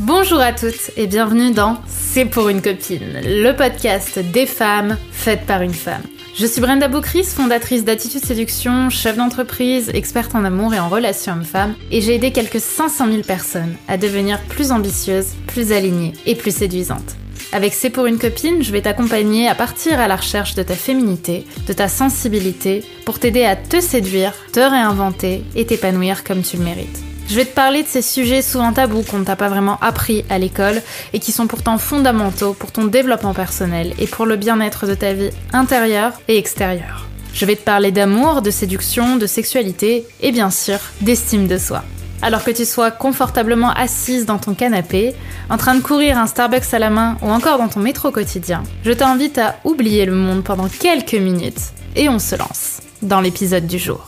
Bonjour à toutes et bienvenue dans C'est pour une copine, le podcast des femmes faites par une femme. Je suis Brenda Bocris, fondatrice d'Attitude Séduction, chef d'entreprise, experte en amour et en relations hommes-femmes, et j'ai aidé quelques 500 000 personnes à devenir plus ambitieuses, plus alignées et plus séduisantes. Avec C'est pour une copine, je vais t'accompagner à partir à la recherche de ta féminité, de ta sensibilité, pour t'aider à te séduire, te réinventer et t'épanouir comme tu le mérites. Je vais te parler de ces sujets souvent tabous qu'on ne t'a pas vraiment appris à l'école et qui sont pourtant fondamentaux pour ton développement personnel et pour le bien-être de ta vie intérieure et extérieure. Je vais te parler d'amour, de séduction, de sexualité et bien sûr d'estime de soi. Alors que tu sois confortablement assise dans ton canapé, en train de courir un Starbucks à la main ou encore dans ton métro quotidien, je t'invite à oublier le monde pendant quelques minutes et on se lance dans l'épisode du jour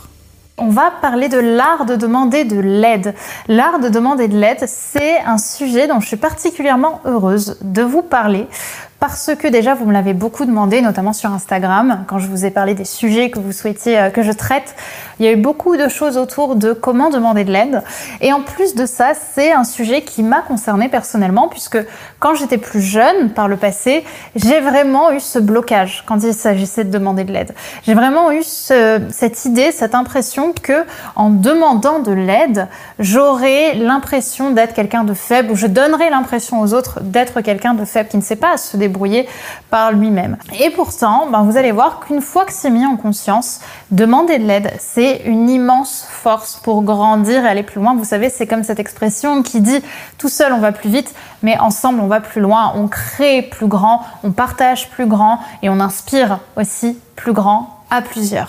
on va parler de l'art de demander de l'aide. L'art de demander de l'aide, c'est un sujet dont je suis particulièrement heureuse de vous parler parce que déjà vous me l'avez beaucoup demandé, notamment sur Instagram, quand je vous ai parlé des sujets que vous souhaitiez euh, que je traite. Il y a eu beaucoup de choses autour de comment demander de l'aide. Et en plus de ça, c'est un sujet qui m'a concernée personnellement, puisque quand j'étais plus jeune, par le passé, j'ai vraiment eu ce blocage quand il s'agissait de demander de l'aide. J'ai vraiment eu cette idée, cette impression que en demandant de l'aide, j'aurais l'impression d'être quelqu'un de faible, ou je donnerais l'impression aux autres d'être quelqu'un de faible qui ne sait pas se débrouiller par lui-même. Et pourtant, ben, vous allez voir qu'une fois que c'est mis en conscience, demander de l'aide, c'est une immense force pour grandir et aller plus loin. Vous savez, c'est comme cette expression qui dit tout seul on va plus vite, mais ensemble on va plus loin, on crée plus grand, on partage plus grand et on inspire aussi plus grand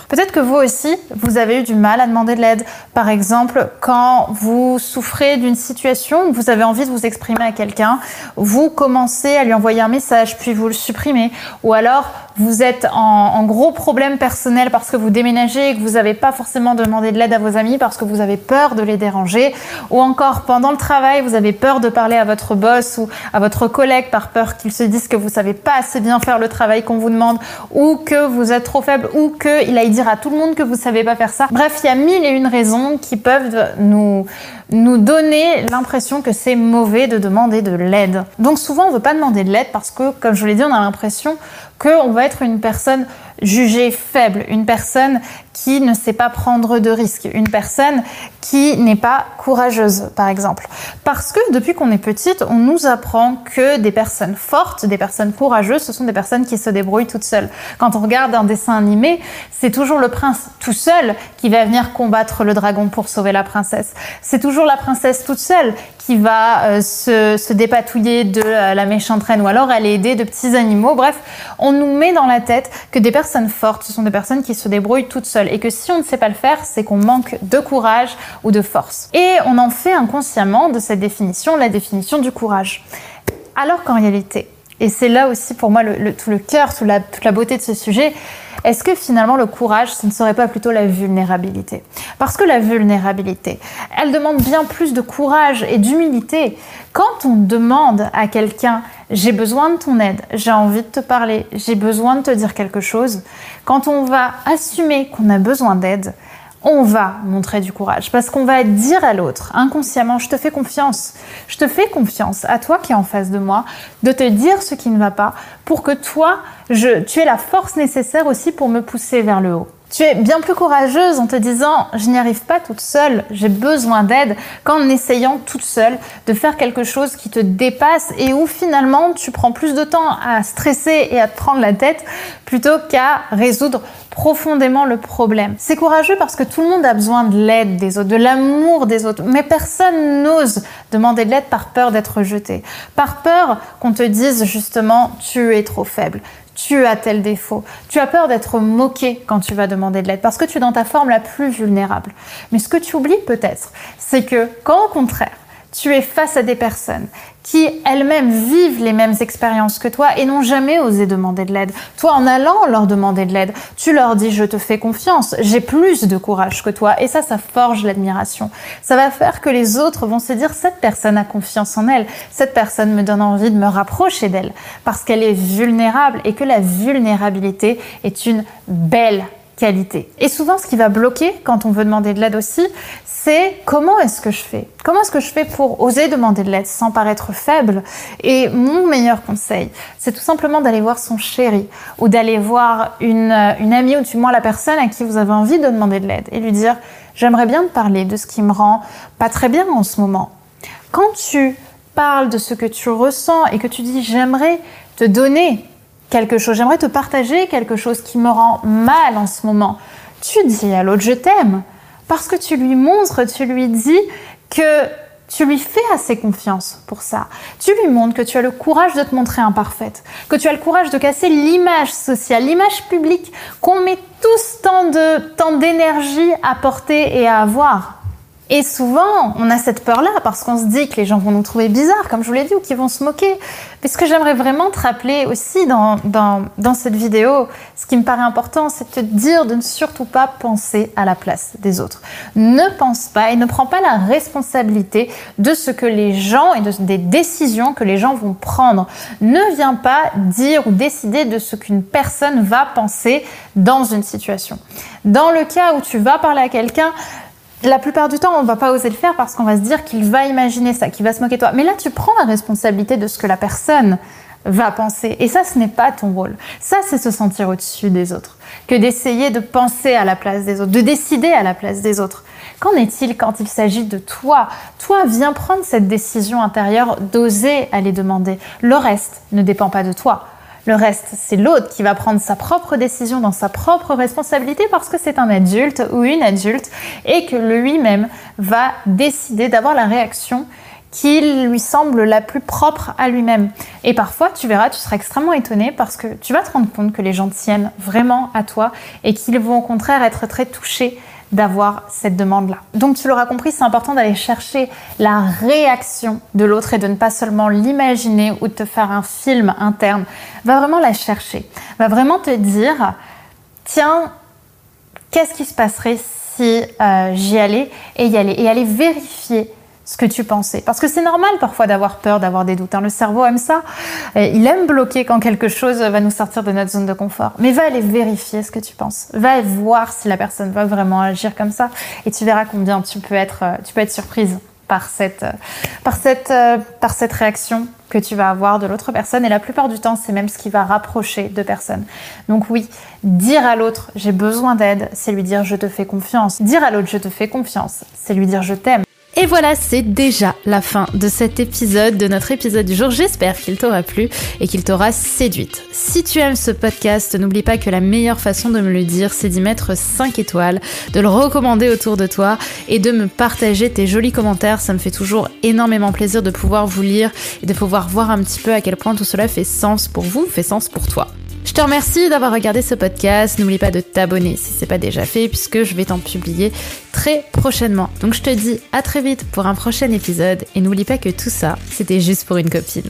Peut-être que vous aussi, vous avez eu du mal à demander de l'aide. Par exemple, quand vous souffrez d'une situation où vous avez envie de vous exprimer à quelqu'un, vous commencez à lui envoyer un message, puis vous le supprimez. Ou alors, vous êtes en, gros problème personnel parce que vous déménagez et que vous n'avez pas forcément demandé de l'aide à vos amis parce que vous avez peur de les déranger. Ou encore, pendant le travail, vous avez peur de parler à votre boss ou à votre collègue par peur qu'il se dise que vous savez pas assez bien faire le travail qu'on vous demande ou que vous êtes trop faible ou qu'il aille dire à tout le monde que vous savez pas faire ça. Bref, il y a mille et une raisons qui peuvent nous, donner l'impression que c'est mauvais de demander de l'aide. Donc souvent, on veut pas demander de l'aide parce que, comme je l'ai dit, on a l'impression qu'on va être une personne jugée faible, une personne qui ne sait pas prendre de risques, une personne qui n'est pas courageuse, par exemple. Parce que depuis qu'on est petite, on nous apprend que des personnes fortes, des personnes courageuses, ce sont des personnes qui se débrouillent toutes seules. Quand on regarde un dessin animé, c'est toujours le prince tout seul qui va venir combattre le dragon pour sauver la princesse. C'est toujours la princesse toute seule qui va euh, se, se, dépatouiller de euh, la méchante reine ou alors elle est aidée de petits animaux. Bref, on nous met dans la tête que des personnes fortes, ce sont des personnes qui se débrouillent toutes seules et que si on ne sait pas le faire, c'est qu'on manque de courage ou de force. Et on en fait inconsciemment de cette définition la définition du courage. Alors qu'en réalité, et c'est là aussi pour moi tout le cœur, toute la beauté de ce sujet, est-ce que finalement le courage, ce ne serait pas plutôt la vulnérabilité? Parce que la vulnérabilité, elle demande bien plus de courage et d'humilité. Quand on demande à quelqu'un j'ai besoin de ton aide, j'ai envie de te parler, j'ai besoin de te dire quelque chose, quand on va assumer qu'on a besoin d'aide, on va montrer du courage parce qu'on va dire à l'autre inconsciemment je te fais confiance, je te fais confiance à toi qui es en face de moi de te dire ce qui ne va pas pour que toi je, tu aies la force nécessaire aussi pour me pousser vers le haut. Tu es bien plus courageuse en te disant je n'y arrive pas toute seule, j'ai besoin d'aide qu'en essayant toute seule de faire quelque chose qui te dépasse et où finalement tu prends plus de temps à stresser et à te prendre la tête plutôt qu'à résoudre profondément le problème. C'est courageux parce que tout le monde a besoin de l'aide des autres, de l'amour des autres, mais personne n'ose demander de l'aide par peur d'être jeté, par peur qu'on te dise justement tu es trop faible, tu as tel défaut. Tu as peur d'être moqué quand tu vas demander de l'aide parce que tu es dans ta forme la plus vulnérable. Mais ce que tu oublies peut-être, c'est que quand au contraire, tu es face à des personnes qui elles-mêmes vivent les mêmes expériences que toi et n'ont jamais osé demander de l'aide. Toi, en allant leur demander de l'aide, tu leur dis je te fais confiance, j'ai plus de courage que toi et ça, ça forge l'admiration. Ça va faire que les autres vont se dire cette personne a confiance en elle, cette personne me donne envie de me rapprocher d'elle parce qu'elle est vulnérable et que la vulnérabilité est une belle qualité. Et souvent, ce qui va bloquer quand on veut demander de l'aide aussi, c'est comment est-ce que je fais? Comment est-ce que je fais pour oser demander de l'aide sans paraître faible? Et mon meilleur conseil, c'est tout simplement d'aller voir son chéri ou d'aller voir une, une amie ou du moins la personne à qui vous avez envie de demander de l'aide et lui dire j'aimerais bien te parler de ce qui me rend pas très bien en ce moment. Quand tu parles de ce que tu ressens et que tu dis j'aimerais te donner quelque chose, j'aimerais te partager quelque chose qui me rend mal en ce moment, tu dis à l'autre je t'aime parce que tu lui montres, tu lui dis que tu lui fais assez confiance pour ça. Tu lui montres que tu as le courage de te montrer imparfaite, que tu as le courage de casser l'image sociale, l'image publique qu'on met tous tant de tant d'énergie à porter et à avoir. Et souvent, on a cette peur-là parce qu'on se dit que les gens vont nous trouver bizarres, comme je vous l'ai dit, ou qu'ils vont se moquer. Mais ce que j'aimerais vraiment te rappeler aussi dans, cette vidéo, ce qui me paraît important, c'est de te dire de ne surtout pas penser à la place des autres. Ne pense pas et ne prends pas la responsabilité de ce que les gens et de, des décisions que les gens vont prendre. Ne viens pas dire ou décider de ce qu'une personne va penser dans une situation. Dans le cas où tu vas parler à quelqu'un, la plupart du temps, on va pas oser le faire parce qu'on va se dire qu'il va imaginer ça, qu'il va se moquer de toi. Mais là, tu prends la responsabilité de ce que la personne va penser. Et ça, ce n'est pas ton rôle. Ça, c'est se sentir au-dessus des autres. Que d'essayer de penser à la place des autres, de décider à la place des autres. Qu'en est-il quand il s'agit de toi? Toi, viens prendre cette décision intérieure d'oser aller demander. Le reste ne dépend pas de toi. Le reste, c'est l'autre qui va prendre sa propre décision dans sa propre responsabilité parce que c'est un adulte ou une adulte et que lui-même va décider d'avoir la réaction qui lui semble la plus propre à lui-même. Et parfois, tu verras, tu seras extrêmement étonné parce que tu vas te rendre compte que les gens tiennent vraiment à toi et qu'ils vont au contraire être très touchés d'avoir cette demande-là. Donc tu l'auras compris, c'est important d'aller chercher la réaction de l'autre et de ne pas seulement l'imaginer ou de te faire un film interne. Va vraiment la chercher. Va vraiment te dire, tiens, qu'est-ce qui se passerait si euh, j'y allais et y aller et aller vérifier ce que tu pensais. Parce que c'est normal parfois d'avoir peur, d'avoir des doutes. Hein. Le cerveau aime ça. Il aime bloquer quand quelque chose va nous sortir de notre zone de confort. Mais va aller vérifier ce que tu penses. Va voir si la personne va vraiment agir comme ça. Et tu verras combien tu peux être, euh, tu peux être surprise par cette, euh, par cette, euh, par cette réaction que tu vas avoir de l'autre personne. Et la plupart du temps, c'est même ce qui va rapprocher deux personnes. Donc oui, dire à l'autre j'ai besoin d'aide, c'est lui dire je te fais confiance. Dire à l'autre je te fais confiance, c'est lui dire je t'aime. Et voilà, c'est déjà la fin de cet épisode, de notre épisode du jour. J'espère qu'il t'aura plu et qu'il t'aura séduite. Si tu aimes ce podcast, n'oublie pas que la meilleure façon de me le dire, c'est d'y mettre 5 étoiles, de le recommander autour de toi et de me partager tes jolis commentaires. Ça me fait toujours énormément plaisir de pouvoir vous lire et de pouvoir voir un petit peu à quel point tout cela fait sens pour vous, fait sens pour toi. Je te remercie d'avoir regardé ce podcast. N'oublie pas de t'abonner si c'est pas déjà fait puisque je vais t'en publier très prochainement. Donc je te dis à très vite pour un prochain épisode et n'oublie pas que tout ça, c'était juste pour une copine.